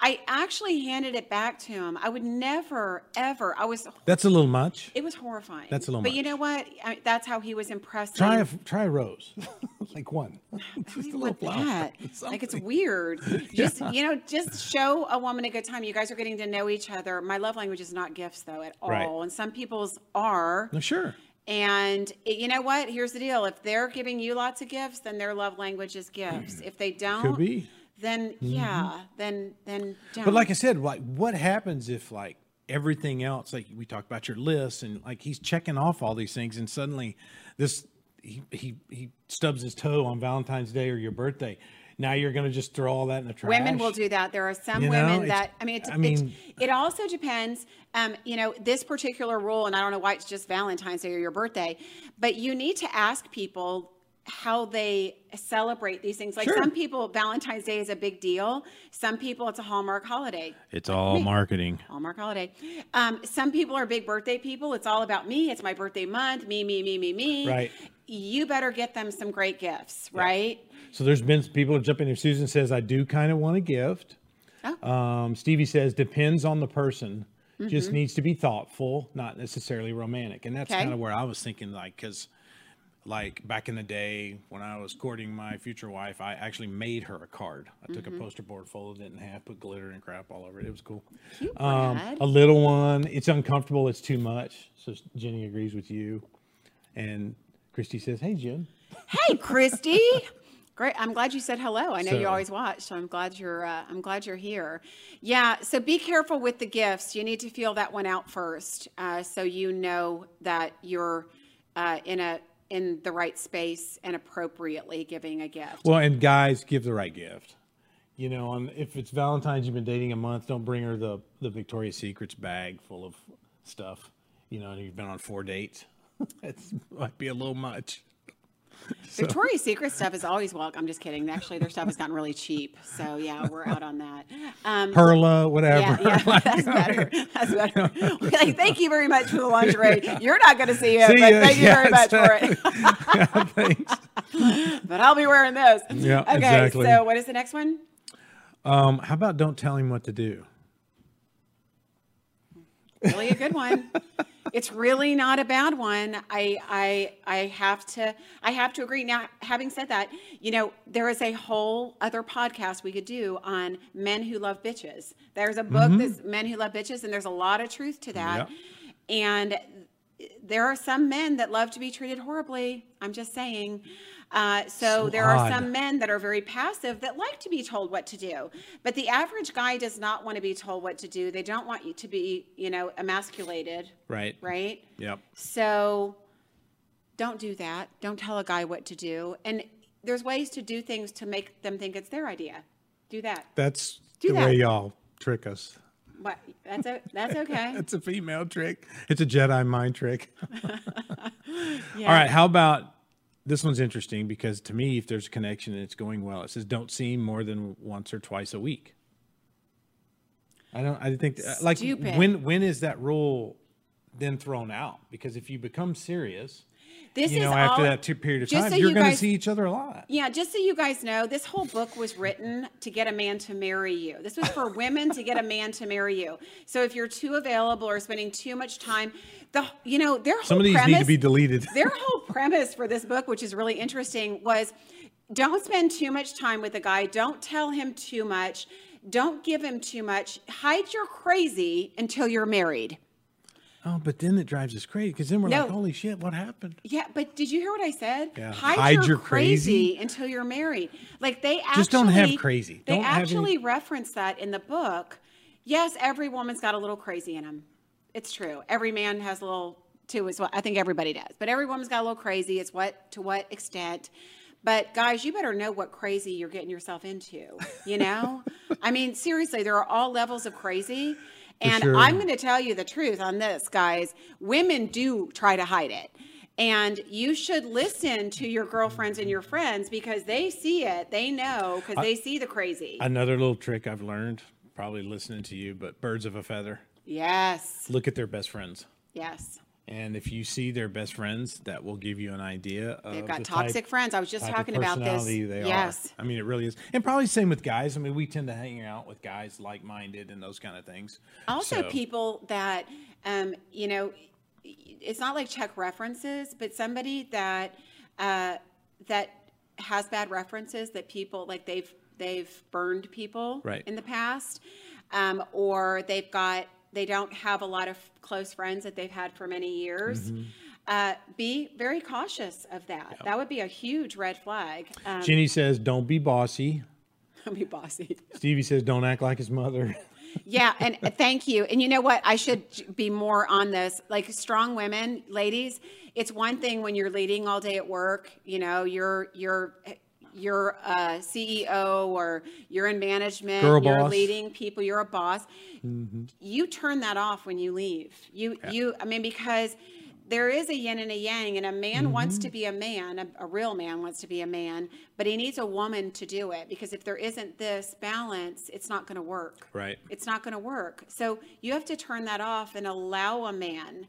I actually handed it back to him. I would never, ever. I was. That's a little much. It was horrifying. That's a little But you know what? I, that's how he was impressed. Try a, try a rose. like one. just a little flower. that? Like it's weird. Just you know, just show a woman a good time. You guys are getting to know each other. My love language is not gifts though at all, Right. and some people's are. No, sure. And it- you know what? Here's the deal: if they're giving you lots of gifts, then their love language is gifts. Mm. If they don't, could be. Then yeah, then then don't. But like I said, like what happens if like everything else, like we talked about your list and like he's checking off all these things and suddenly this he he, he stubs his toe on Valentine's Day or your birthday. Now you're gonna just throw all that in the trash. Women will do that. There are some You know, women that I mean, it's, I mean- it, it also depends. Um, you know, this particular rule, and I don't know why it's just Valentine's Day or your birthday, but you need to ask people how they celebrate these things. Like Sure. some people, Valentine's Day is a big deal. Some people, it's a Hallmark holiday. It's all marketing. Hallmark holiday. Um, some people are big birthday people. It's all about me. It's my birthday month. Me, me, me, me, me. Right. You better get them some great gifts, right? So there's been people jumping in. Susan says, I do kind of want a gift. Oh. Um, Stevie says, depends on the person. Just Mm-hmm. needs to be thoughtful, not necessarily romantic. And that's Okay. kind of where I was thinking, like, because like back in the day when I was courting my future wife, I actually made her a card. I took Mm-hmm. a poster board, folded it in half, put glitter and crap all over it. It was cool. Cute, Um, a little one. It's uncomfortable. It's too much. So Jenny agrees with you. And Christy says, Hey, Jen. Hey, Christy. Great. I'm glad you said hello. I know you always watch, so I'm glad you're. Uh, I'm glad you're here. Yeah. So be careful with the gifts. You need to feel that one out first, uh, so you know that you're uh, in a in the right space and appropriately giving a gift. Well, and guys, give the right gift. You know, and if it's Valentine's, you've been dating a month, don't bring her the the Victoria's Secrets bag full of stuff. You know, and you've been on four dates. It might be a little much. Victoria's Secret stuff is always welcome. I'm just kidding. Actually, their stuff has gotten really cheap. So yeah, we're out on that. Um, Perla, whatever. Yeah, yeah, that's better. That's better. like, thank you very much for the lingerie. You're not going to see it, See but thank you Yeah, very much for it. yeah, thanks. but I'll be wearing this. Yeah, okay, exactly. so what is the next one? Um, how about don't tell him what to do? Really a good one. it's really not a bad one. I I I have to I have to agree. Now, having said that, you know, there is a whole other podcast we could do on men who love bitches. There's a book mm-hmm. that's Men Who Love Bitches, and there's a lot of truth to that. Yep. And there are some men that love to be treated horribly. I'm just saying. Uh, so, So there are some men that are very passive that like to be told what to do. But the average guy does not want to be told what to do. They don't want you to be, you know, emasculated, Right. right? Yep. So don't do that. Don't tell a guy what to do. And there's ways to do things to make them think it's their idea. Do that. That's Do the that. way y'all trick us. What? That's o- that's okay. It's a female trick. It's a Jedi mind trick. Yeah. All right. How about this one's interesting because to me, if there's a connection and it's going well, it says don't see more than once or twice a week. I don't. I think uh, like Stupid. when when is that rule then thrown out? Because if you become serious, This you is know, after all- that two period of time, so you're you going to see each other a lot. Yeah, just so you guys know, this whole book was written to get a man to marry you. This was for women to get a man to marry you. So if you're too available or spending too much time, the you know their whole Some of these premise, need to be deleted. their whole premise for this book, which is really interesting, was don't spend too much time with a guy. Don't tell him too much. Don't give him too much. Hide your crazy until you're married. Oh, but then it drives us crazy because then we're No. like, holy shit, what happened? Yeah, but did you hear what I said? Yeah. Hide, Hide your, your crazy, crazy? until you're married. Like they actually Just don't have crazy. They Don't have any- actually reference that in the book. Yes, every woman's got a little crazy in them. It's true. Every man has a little too as well. I think everybody does. But every woman's got a little crazy. It's what to what extent. But guys, you better know what crazy you're getting yourself into. You know? I mean, seriously, there are all levels of crazy. And sure. I'm going to tell you the truth on this, guys. Women do try to hide it. And you should listen to your girlfriends and your friends because they see it. They know because they see the crazy. Another little trick I've learned, probably listening to you, but birds of a feather. yes. Look at their best friends. Yes. And if you see their best friends, that will give you an idea of They've got the toxic type, friends. I was just talking about this. They yes. are. I mean, it really is. And probably same with guys. I mean, we tend to hang out with guys like-minded and those kind of things. Also, So- people that, um, you know, it's not like check references, but somebody that uh, that has bad references that people like they've they've burned people Right. in the past, um, or they've got they don't have a lot of close friends that they've had for many years. Mm-hmm. Uh, be very cautious of that. That would be a huge red flag. Um, Jenny says, "Don't be bossy." Don't be bossy. Stevie says, "Don't act like his mother." Yeah, and thank you. And you know what? I should be more on this. Like strong women, ladies, it's one thing when you're leading all day at work, you know, you're you're you're a CEO or you're in management, Girl you're boss. leading people, you're a boss. You turn that off when you leave. You you I mean because there is a yin and a yang, and a man wants Mm-hmm. to be a man, a, a real man wants to be a man, but he needs a woman to do it because if there isn't this balance, it's not going to work. Right. It's not going to work. So you have to turn that off and allow a man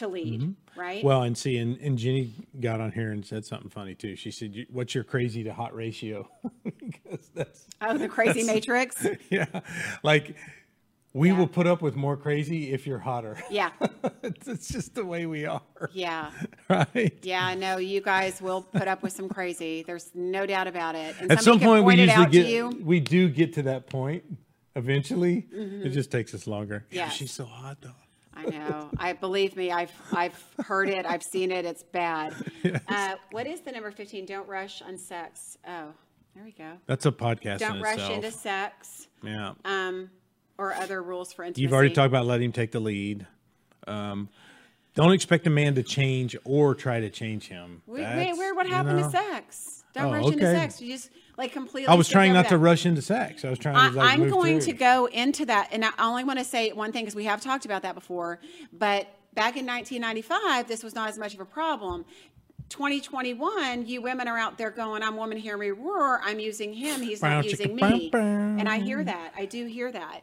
to lead, right? Mm-hmm. Well, and see, and, and Jenny got on here and said something funny too. She said, "What's your crazy to hot ratio?" because that's oh, the crazy matrix. yeah, like we will put up with more crazy if you're hotter. Yeah. it's, it's just the way we are, Yeah. right? Yeah. No, you guys will put up with some crazy. There's no doubt about it. And At some point, we usually get we do get to that point. Eventually, it just takes us longer. Yeah, she's so hot though. I know. I believe me. I've I've heard it. I've seen it. It's bad. Uh, what is the number fifteen? Don't rush on sex. Oh, there we go. That's a podcast Don't in rush itself. into sex. yeah. Um, or other rules for intimacy. You've already talked about letting him take the lead. Um, don't expect a man to change or try to change him. Wait, wait, wait, what you happened know, to sex? Don't Oh, rush into sex. You just like completely. I was trying not to rush into sex. I was trying to I, like I'm going through. to go into that, and I only want to say one thing because we have talked about that before. But back in 1995, this was not as much of a problem. 2021, you women are out there going, "I'm woman, hear me roar." I'm using him. He's not using me, and I hear that. I do hear that.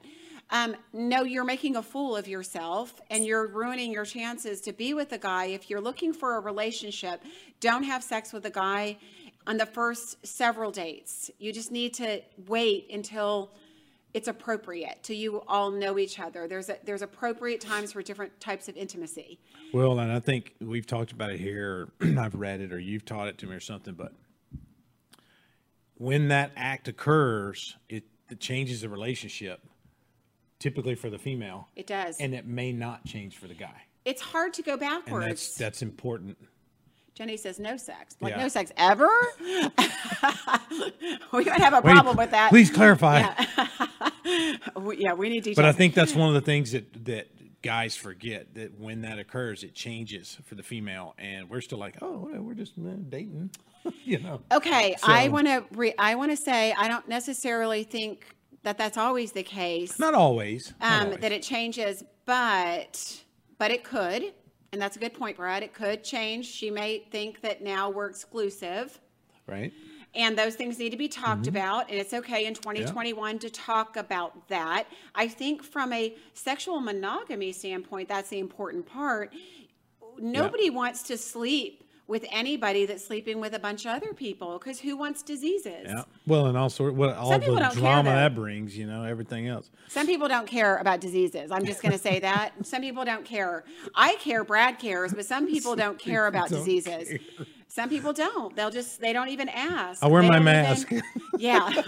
Um, no, you're making a fool of yourself and you're ruining your chances to be with a guy. If you're looking for a relationship, don't have sex with a guy on the first several dates. You just need to wait until it's appropriate till you all know each other. There's a, there's appropriate times for different types of intimacy. Well, and I think we've talked about it here. I've read it, or you've taught it to me, or something. But when that act occurs, it, it changes the relationship. Typically for the female, It does. and it may not change for the guy, it's hard to go and backwards. that's that's important. Jenny says no sex. Like Yeah. no sex ever. we might have a Wait, problem with that. Please clarify. We- yeah, we need details. But I think that's one of the things that that guys forget that when that occurs, it changes for the female, and we're still like, oh, we're just uh, dating, you know. Okay, I want to. Re- I want to say I don't necessarily think that that's always the case. Not always. not um, always. that it changes, but but it could, and that's a good point, Brad. It could change. She may think that now we're exclusive, right. and those things need to be talked Mm-hmm. about, and it's okay in 2021 to talk about that. I think from a sexual monogamy standpoint, that's the important part. Nobody wants to sleep with anybody that's sleeping with a bunch of other people because who wants diseases? Yeah. Well, and also what all Some the drama that brings, you know, everything else. Some people don't care about diseases. I'm just going to say that. Some people don't care. I care, Brad cares, but some people don't care about don't diseases. care. Some people don't. They'll just, they don't even ask. I wear They my mask. even- yeah.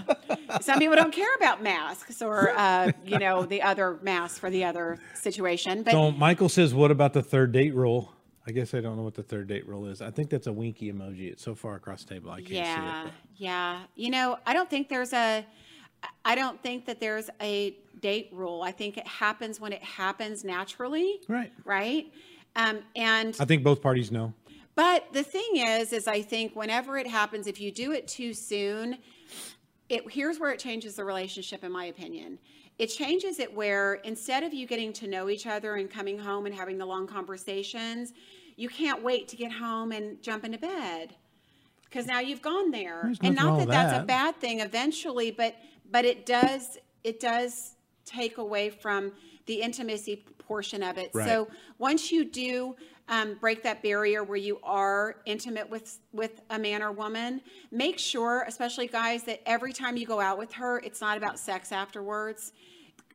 Some people don't care about masks or, uh, you know, the other masks for the other situation. But So Michael says, "What about the third date rule?" I guess I don't know what the third date rule is. I think that's a winky emoji. It's so far across the table I can't yeah, see it. yeah. You know, I don't think there's a, I don't think that there's a date rule. I think it happens when it happens naturally. Right. Right. Um, and I think both parties know. But the thing is, is I think whenever it happens, if you do it too soon, it here's where it changes the relationship, in my opinion. It changes it where instead of you getting to know each other and coming home and having the long conversations, you can't wait to get home and jump into bed because now you've gone there. And not wrong that that's a bad thing eventually, but but it does it does take away from the intimacy portion of it. Right. So once you do um, break that barrier where you are intimate with with a man or woman, make sure, especially guys, that every time you go out with her, it's not about sex afterwards,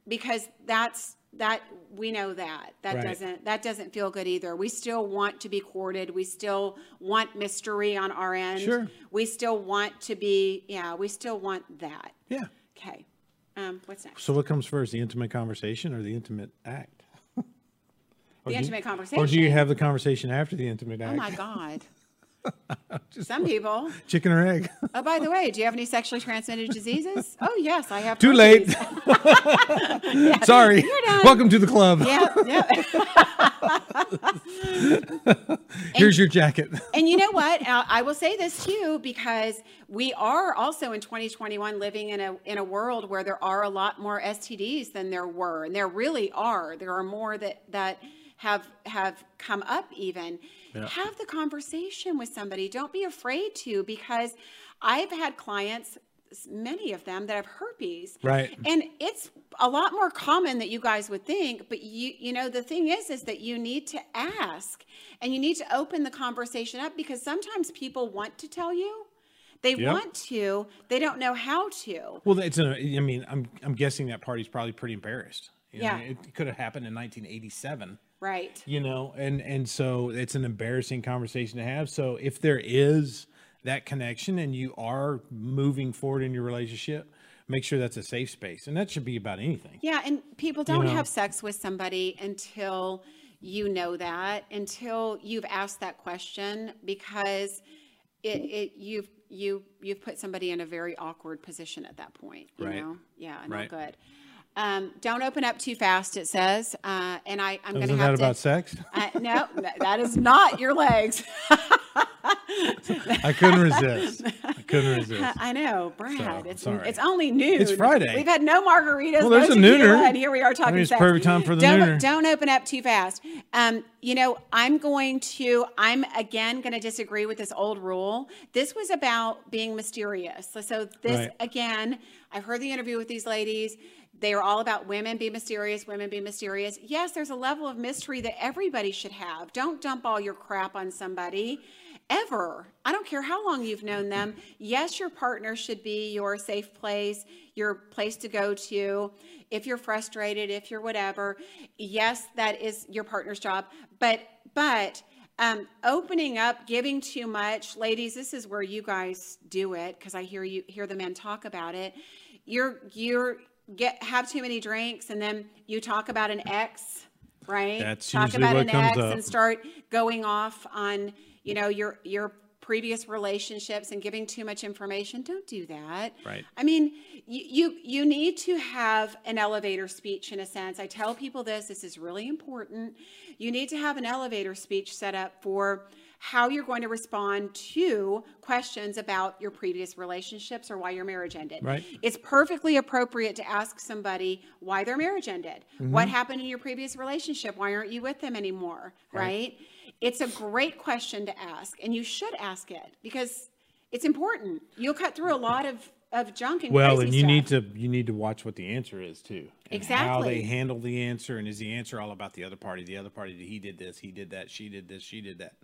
because that's that we know that that Right. doesn't that doesn't feel good either. We still want to be courted. We still want mystery on our end. Sure. We still want to be yeah. We still want that. Yeah. Okay. Um, what's next? So what comes first, the intimate conversation or the intimate act? The intimate you- intimate Or do you have the conversation after the intimate act? Oh my God. Some people. Chicken or egg? Oh, by the way, do you have any sexually transmitted diseases? Oh, yes, I have. Too late. herpes. Sorry. Welcome to the club. yeah, yeah. Here's your jacket. And you know what? I will say this too because we are also in 2021 living in a in a world where there are a lot more STDs than there were, and there really are. There are more that that have have come up even. Have the conversation with somebody. Don't be afraid to because I've had clients many of them that have herpes Right. and it's a lot more common that you guys would think but you you know the thing is is that you need to ask and you need to open the conversation up because sometimes people want to tell you they Yep. want to they don't know how to Well, it's a, I mean, I'm I'm guessing that party's probably pretty embarrassed. You know, Yeah. it could have happened in 1987. Right You know, and and so it's an embarrassing conversation to have. So if there is that connection and you are moving forward in your relationship, make sure that's a safe space, and that should be about anything. yeah and people don't know. have sex with somebody until you know that until you've asked that question because it, it you've you you've put somebody in a very awkward position at that point you Right. know yeah not Right. good um, don't open up too fast it says uh, and i i'm going to have to. Isn't that about sex? uh, no that- that is not your legs I couldn't resist. I couldn't resist. I know, Brad. So, it's sorry. it's only noon. It's Friday. We've had no margaritas. Well, there's a nooner. and here we are talking. it's sex. perfect time for the don't, nooner. Don't open up too fast. Um, you know, I'm going to. I'm again going to disagree with this old rule. This was about being mysterious. So, so this Right. again. I've heard the interview with these ladies. They are all about women be mysterious, women be mysterious. Yes, there's a level of mystery that everybody should have. Don't dump all your crap on somebody ever. I don't care how long you've known them. Yes, your partner should be your safe place, your place to go to. If you're frustrated, if you're whatever, yes, that is your partner's job. But, but, um, opening up, giving too much, ladies. This is where you guys do it because I hear you hear the men talk about it. You're you're get have too many drinks and then you talk about an ex, right? That's talk about an ex up. and start going off on you know your your previous relationships and giving too much information don't do that Right. i mean you, you you need to have an elevator speech in a sense i tell people this this is really important you need to have an elevator speech set up for how you're going to respond to questions about your previous relationships or why your marriage ended Right. it's perfectly appropriate to ask somebody why their marriage ended. Mm-hmm. What happened in your previous relationship? Why aren't you with them anymore? Right? It's a great question to ask, and you should ask it because it's important. You'll cut through a lot of of junk and Well, and you stuff. need to you need to watch what the answer is too. And How they handle the answer, and is the answer all about the other party? The other party, he did this, he did that, she did this, she did that,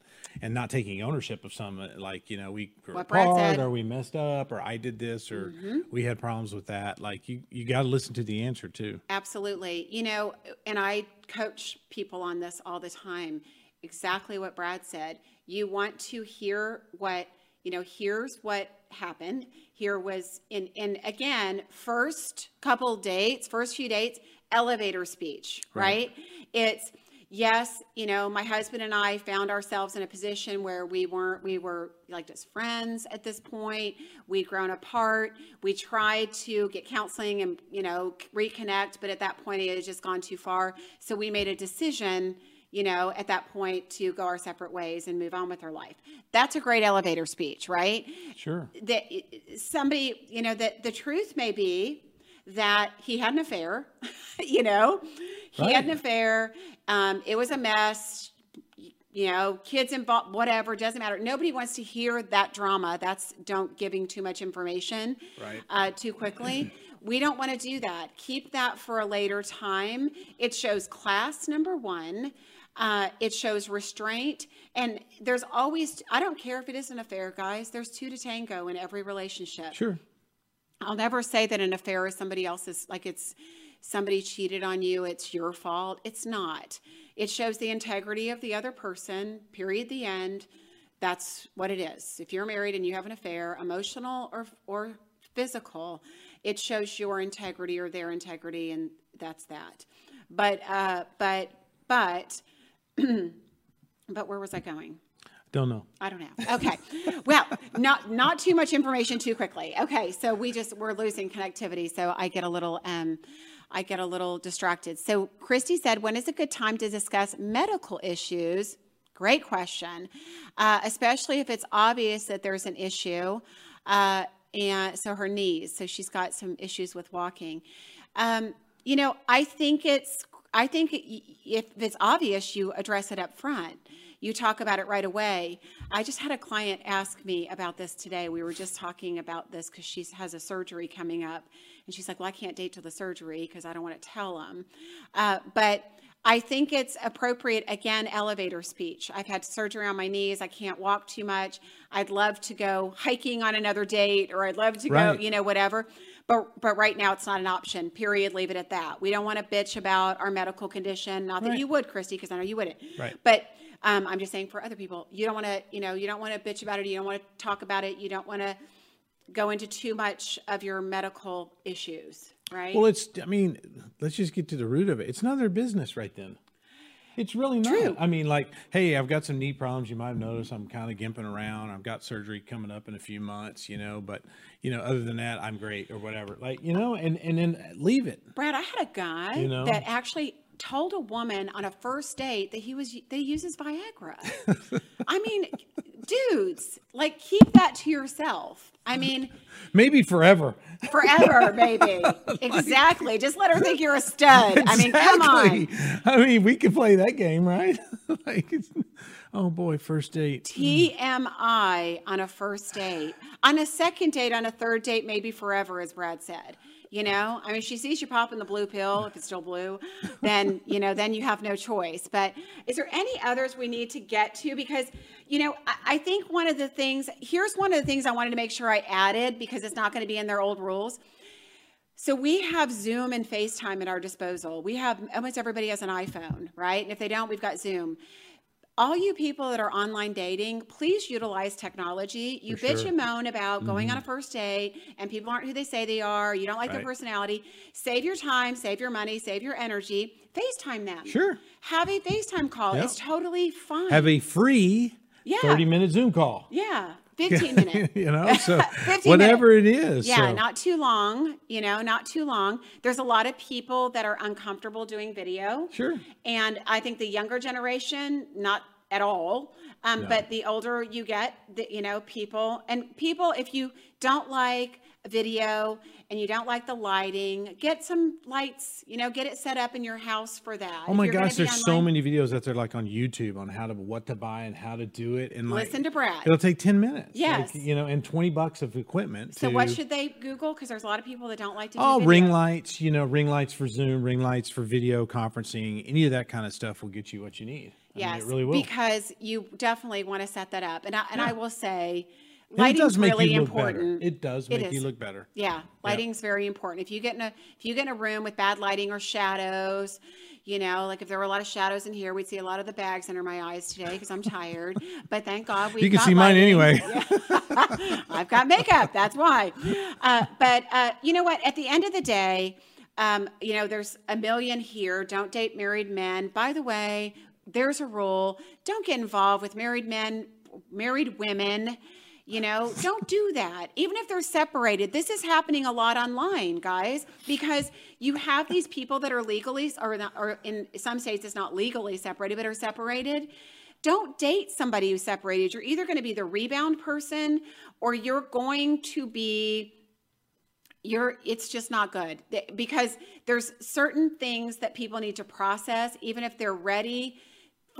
and not taking ownership of some uh, like you know we grew What apart. Mm-hmm. or we messed up, or I did this, or we had problems with that. Like you you got to listen to the answer too. Absolutely. You know, and I coach people on this all the time. Exactly what Brad said. You want to hear what, you know, here's what happened. Here was in and again, first couple dates, first few dates, elevator speech, right? It's yes, you know, my husband and I found ourselves in a position where we weren't, we were like just friends at this point. We'd grown apart. We tried to get counseling and, you know, reconnect, but at that point it had just gone too far. So we made a decision, you know, at that point to go our separate ways and move on with our life. That's a great elevator speech, right? Sure. that somebody, you know, that the truth may be that he had an affair, you know, he had an affair. Um, it was a mess, you know, kids involved, whatever, doesn't matter. Nobody wants to hear that drama. That's don't giving too much information Right. uh, too quickly. We don't want to do that. Keep that for a later time. It shows class, number one. Uh, it shows restraint. And there's always, I don't care if it is an affair, guys, there's two to tango in every relationship. Sure. I'll never say that an affair is somebody else's, like it's somebody cheated on you, it's your fault. It's not. It shows the integrity of the other person, period, the end. That's what it is. If you're married and you have an affair, emotional or, or physical, it shows your integrity or their integrity, and that's that. But, uh, but, but, but where was I going? Don't know. I don't know. Okay. well, not not too much information too quickly. Okay, so we just we're losing connectivity, so I get a little um I get a little distracted. So Christy said, when is a good time to discuss medical issues? Great question, uh, especially if it's obvious that there's an issue. Uh, and so her knees, so she's got some issues with walking. Um, you know, I think it's I think if it's obvious, you address it up front you talk about it right away. I just had a client ask me about this today. We were just talking about this because she has a surgery coming up. And she's like, Well, I can't date till the surgery because I don't want to tell them. Uh, but I think it's appropriate, again, elevator speech. I've had surgery on my knees. I can't walk too much. I'd love to go hiking on another date or I'd love to Right. go, you know, whatever. But, but right now it's not an option, period. Leave it at that. We don't want to bitch about our medical condition. Not that Right. you would, Christy, because I know you wouldn't. Right. But um, I'm just saying for other people, you don't want to, you know, you don't want to bitch about it. You don't want to talk about it. You don't want to go into too much of your medical issues, right? Well, it's. I mean, let's just get to the root of it. It's none of their business, right then. It's really not. True. I mean, like, hey, I've got some knee problems. You might have noticed I'm kind of gimping around. I've got surgery coming up in a few months, you know. But you know, other than that, I'm great or whatever. Like, you know, and and then leave it. Brad, I had a guy You know? that actually told a woman on a first date that he was that he uses Viagra. I mean, dudes, like keep that to yourself. I mean, Maybe forever. forever, maybe. exactly. Just let her think you're a stud. I mean, come on. I mean, we could play that game, right? like, oh boy, first date. Hmm. TMI on a first date. On a second date, on a third date, maybe forever, as Brad said. You know, I mean, she sees you popping the blue pill, if it's still blue, then, you know, then you have no choice. But is there any others we need to get to? Because, you know, I, I think one of the things, here's one of the things I wanted to make sure I added because it's not going to be in their old rules. So we have Zoom and FaceTime at our disposal. We have almost everybody has an iPhone, right? And if they don't, we've got Zoom. All you people that are online dating, please utilize technology. You For bitch sure. and moan about going on mm-hmm. a first date and people aren't who they say they are. You don't like their personality. Save your time, save your money, save your energy. FaceTime them. Sure. Have a FaceTime call. Yep. It's totally fine. Have a free Yeah. 30 minute Zoom call. yeah, 15 minutes. you know, so 15 whatever it is. Yeah, so. not too long, you know, not too long. There's a lot of people that are uncomfortable doing video. Sure. And I think the younger generation, not at all. Um, But the older you get, the, you know, people and people, if you don't like video and you don't like the lighting, get some lights, you know, get it set up in your house for that. Oh my gosh, there's so many videos out there like on YouTube on how to what to buy and how to do it and like Listen to Brad. It'll take 10 minutes. Yes. Like, you know, and 20 bucks of equipment. So to, what should they Google? Because there's a lot of people that don't like to do Oh, video. ring lights, you know, ring lights for Zoom, ring lights for video conferencing, any of that kind of stuff will get you what you need. I mean, Yes, it really because you definitely want to set that up. And I, and I will say, it lighting's really important. better. It does It make you look better. Yeah, lighting's very important. If you get in a if you get in a room with bad lighting or shadows, you know, like if there were a lot of shadows in here, we'd see a lot of the bags under my eyes today because I'm tired. but thank God we You can see mine anyway. I've got makeup. That's why. Uh, but uh, you know what? At the end of the day, um, you know, there's a million here. Don't date married men. By the way, there's a rule. Don't get involved with married men, married women. You know, don't do that. Even if they're separated, this is happening a lot online, guys, because you have these people that are legally, or, not, or in some states it's not legally separated, but are separated. Don't date somebody who's separated. You're either going to be the rebound person or you're going to be you're it's just not good because there's certain things that people need to process even if they're ready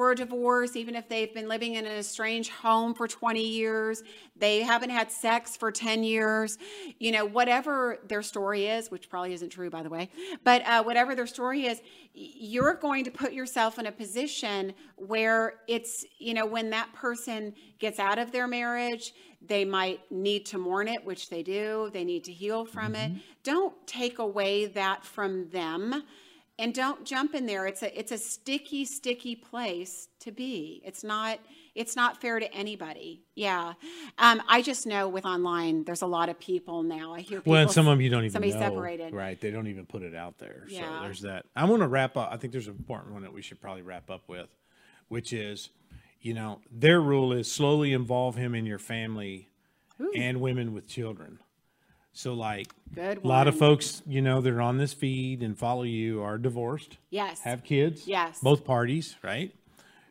for a divorce even if they've been living in an estranged home for 20 years they haven't had sex for 10 years you know whatever their story is which probably isn't true by the way but uh, whatever their story is you're going to put yourself in a position where it's you know when that person gets out of their marriage they might need to mourn it, which they do. They need to heal from it. Don't take away that from them and don't jump in there. It's a it's a sticky, sticky place to be. It's not it's not fair to anybody. Yeah. Um, I just know with online there's a lot of people now. I hear people Well, and some of them you don't even somebody know. separated. Right. They don't even put it out there. So Yeah. there's that. I want to wrap up. I think there's an important one that we should probably wrap up with, which is, you know, their rule is slowly involve him in your family and women with children. So like a lot of folks, you know, that are on this feed and follow you are divorced, Yes. have kids. Yes. Both parties, right?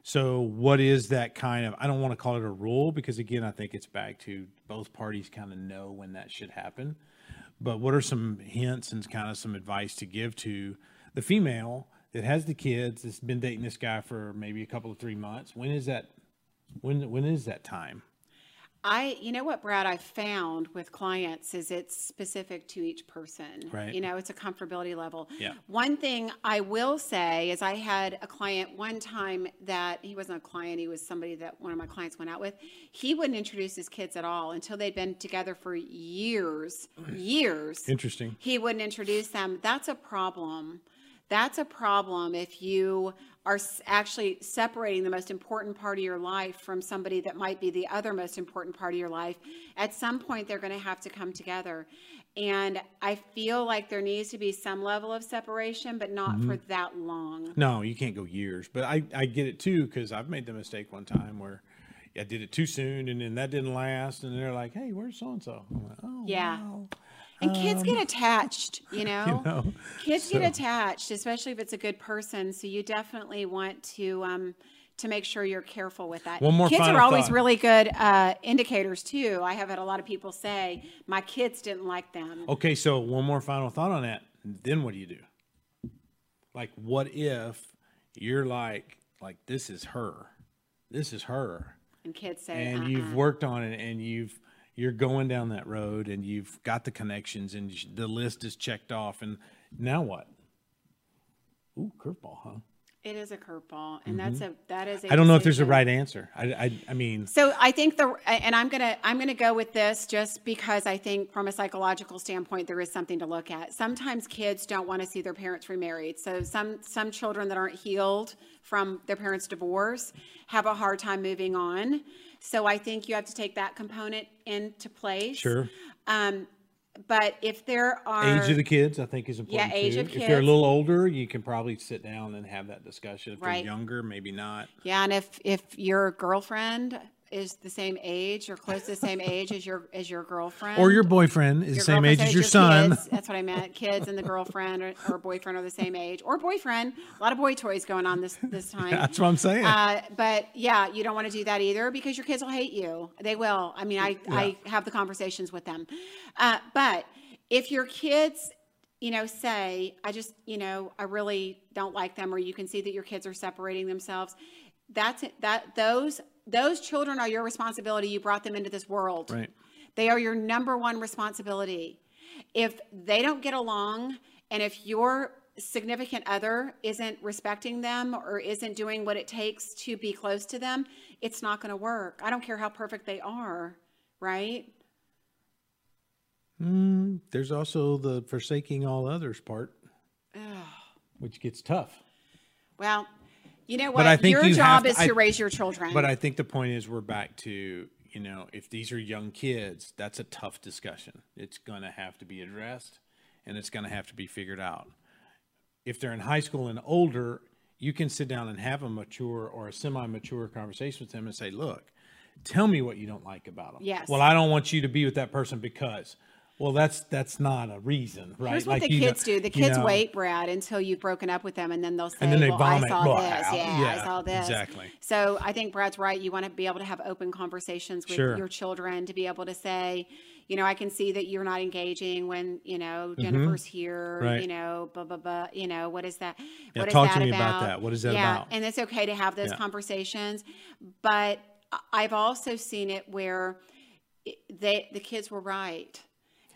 So what is that kind of I don't want to call it a rule because again I think it's back to both parties kind of know when that should happen. But what are some hints and kind of some advice to give to the female that has the kids that's been dating this guy for maybe a couple of three months? When is that when when is that time? I, you know what, Brad, I found with clients is it's specific to each person. Right. You know, it's a comfortability level. Yeah. One thing I will say is I had a client one time that he wasn't a client, he was somebody that one of my clients went out with. He wouldn't introduce his kids at all until they'd been together for years, years. Interesting. He wouldn't introduce them. That's a problem. That's a problem if you are actually separating the most important part of your life from somebody that might be the other most important part of your life. At some point, they're going to have to come together. And I feel like there needs to be some level of separation, but not for mm-hmm. that long. No, you can't go years, but I, I get it too because I've made the mistake one time where I did it too soon and then that didn't last, and they're like, "Hey, where's so and so?" Oh, Yeah. wow." And kids get attached, you know? know, Kids get attached, especially if it's a good person. So you definitely want to um, to make sure you're careful with that. One more kids are always thought. really good uh, indicators too. I have had a lot of people say my kids didn't like them. Okay, so one more final thought on that. Then what do you do? Like, what if you're like, like this is her, this is her, And kids say, and uh-uh. you've worked on it, and you've you're going down that road, and you've got the connections, and the list is checked off, and now what? Ooh, curveball, huh? it is a curveball, and that's a that is. A Mm-hmm. I don't know if there's a right answer. I, I, I mean, So I think the and I'm gonna I'm gonna go with this just because I think from a psychological standpoint there is something to look at. Sometimes kids don't want to see their parents remarried. So some some children that aren't healed from their parents' divorce have a hard time moving on. So I think you have to take that component into place. sure. Um, but if there are Age of the kids, I think, is important. Yeah, age too. of If you're a little older, you can probably sit down and have that discussion. If Right. you're younger, maybe not. Yeah, and if if your girlfriend is the same age or close to the same age as your as your girlfriend Or your boyfriend is the same age as your son. Kids, that's what I meant. Kids and the girlfriend or, or boyfriend are the same age, or boyfriend. A lot of boy toys going on this this time. That's what I'm saying. Uh, but yeah, you don't want to do that either because your kids will hate you. They will. I mean, I I have the conversations with them. Uh, but if your kids, you know, say, I just, you know, I really don't like them, or you can see that your kids are separating themselves. That's it. That those those children are your responsibility. You brought them into this world. Right. They are your number one responsibility. If they don't get along, and if your significant other isn't respecting them or isn't doing what it takes to be close to them, it's not going to work. I don't care how perfect they are, right? Hmm, there's also the forsaking all others part, which gets tough. Well, you know But what? I think your you job to- is to raise your children. But I think the point is we're back to, you know, if these are young kids, that's a tough discussion. It's going to have to be addressed and it's going to have to be figured out. If they're in high school and older, you can sit down and have a mature or a semi mature conversation with them and say, look, tell me what you don't like about them. Yes. Well, I don't want you to be with that person because. Well, that's that's not a reason, right? Here's what the you know- kids do. The you kids know, wait, Brad, until you've broken up with them, and then they'll say, And then they "Well, vomit. I saw this. Yeah, I saw this." exactly. So I think Brad's right. You want to be able to have open conversations with Sure. your children to be able to say, you know, I can see that you're not engaging when you know Jennifer's here. Mm-hmm. Right. You know, blah blah blah. You know, what is that? Yeah, what is talk that to me about that. What is that yeah, about? and it's okay to have those Yeah. conversations, but I've also seen it where they the kids were right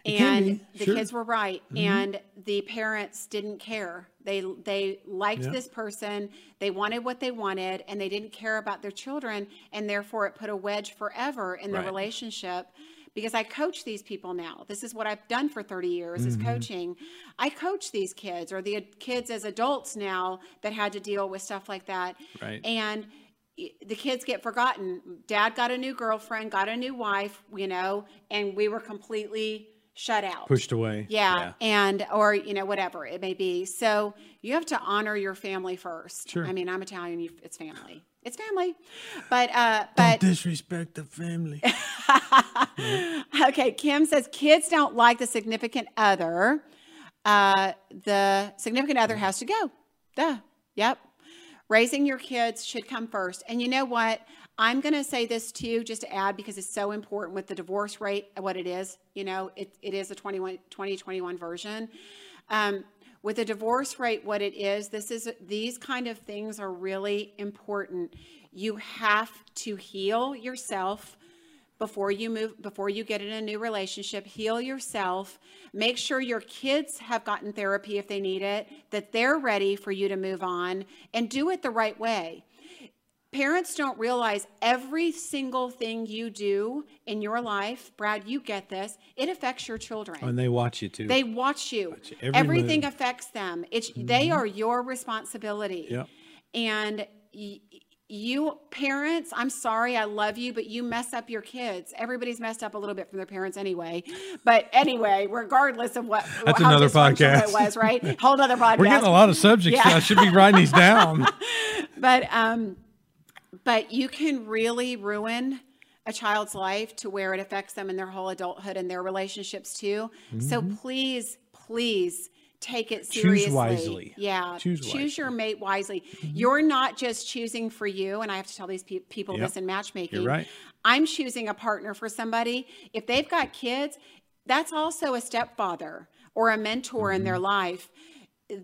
and the sure. Mm-hmm. kids were right and the parents didn't care they they liked Yeah. this person they wanted what they wanted and they didn't care about their children and therefore it put a wedge forever in the Right. relationship because I coach these people now. This is what I've done for 30 years Mm-hmm. is coaching. I coach these kids or the kids as adults now that had to deal with stuff like that. Right. And the kids get forgotten. Dad got a new girlfriend, got a new wife, you know, and we were completely shut out. pushed away. Yeah, and or you know whatever it may be. So you have to honor your family first. Sure. I mean, I'm Italian. You, it's family. It's family. But uh, but disrespect the family. okay. Kim says kids don't like the significant other. Uh, the significant other has to go. Duh. Yep. Raising your kids should come first. And you know what? I'm going to say this too, just to add, because it's so important with the divorce rate, what it is. You know, it, it is a 21, 2021 version. Um, with the divorce rate, what it is, this is these kind of things are really important. You have to heal yourself before you move before you get in a new relationship heal yourself make sure your kids have gotten therapy if they need it that they're ready for you to move on and do it the right way parents don't realize every single thing you do in your life brad you get this it affects your children and they watch you too. they watch you. you. Every Everything move. affects them. It's they are your responsibility. Yep. And y- you parents, I'm sorry, I love you, but you mess up your kids. Everybody's messed up a little bit from their parents anyway. But anyway, regardless of what That's another podcast. it was, right? Whole other podcast. We're getting a lot of subjects. Yeah. I should be writing these down. but um but you can really ruin a child's life to where it affects them in their whole adulthood and their relationships too. So please please take it Mm-hmm. Choose seriously. wisely. yeah Choose your mate wisely. You're not just choosing for you and i have to tell these pe- people Yep. this in matchmaking. You're right. i'm choosing a partner for somebody. If they've got kids that's also a stepfather or a mentor in their life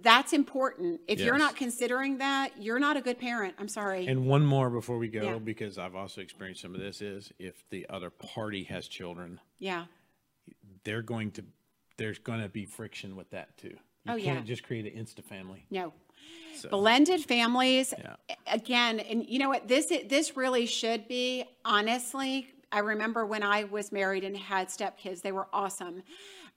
that's important if you're Mm-hmm. Not considering that you're not a good parent i'm sorry And one more before we go, Yeah. because I've also experienced some of this, is if the other party has children, yeah they're going to, there's going to be friction with that too. You Oh, yeah. can't just create an insta family. no So, blended families Yeah. again and you know what this this really should be honestly i remember when i was married and had stepkids they were awesome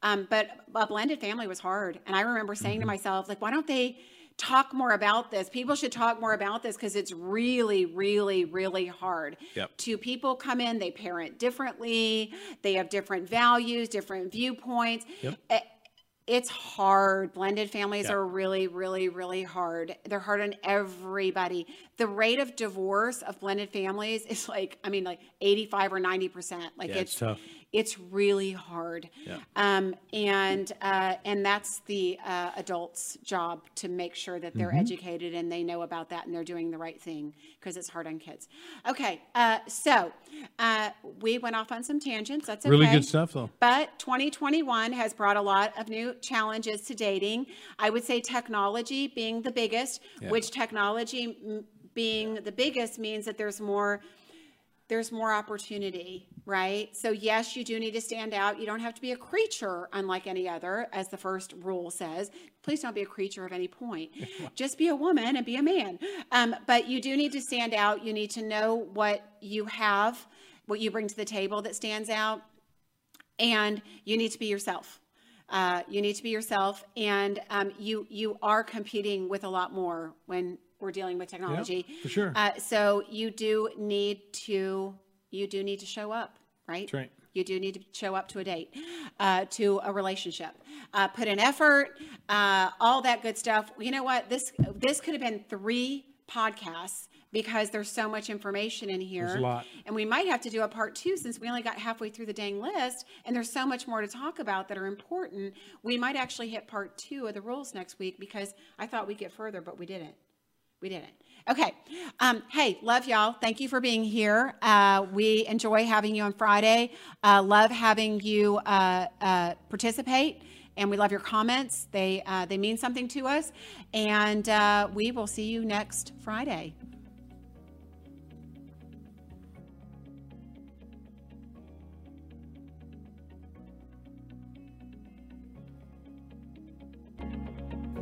um, but a blended family was hard and i remember saying Mm-hmm. to myself like why don't they talk more about this people should talk more about this because it's really really really hard Yep. two people come in they parent differently they have different values different viewpoints Yep. It's hard. Blended families Yeah. are really, really, really hard. They're hard on everybody. The rate of divorce of blended families is like, I mean, like 85 or 90%. Like Yeah, it's it's tough. It's really hard. Yeah. Um, and uh, and that's the uh, adults' job to make sure that Mm-hmm. they're educated and they know about that and they're doing the right thing because it's hard on kids. Okay, uh, so uh, we went off on some tangents. That's okay. Really good stuff, though. But 2021 has brought a lot of new challenges to dating. I would say technology being the biggest, Yeah. which technology mm, being the biggest means that there's more there's more opportunity, right? So yes, you do need to stand out. You don't have to be a creature unlike any other, as the first rule says. Please don't be a creature of any point. Just be a woman and be a man. Um, but you do need to stand out. You need to know what you have, what you bring to the table that stands out, and you need to be yourself. Uh, you need to be yourself, and um, you you are competing with a lot more when we're dealing with technology. for sure. Uh, so you do need to you do need to show up, right? That's right. You do need to show up to a date, uh, to a relationship, uh, put in effort, uh, all that good stuff. You know what? This this could have been three podcasts because there's so much information in here. There's a lot. And we might have to do a part two since we only got halfway through the dang list and there's so much more to talk about that are important. We might actually hit part two of the rules next week because I thought we'd get further, but we didn't. We didn't. Okay. Um, hey, love y'all. Thank you for being here. Uh, we enjoy having you on Friday. Uh, love having you uh, uh, participate. And we love your comments. They uh, they mean something to us. And uh, we will see you next Friday.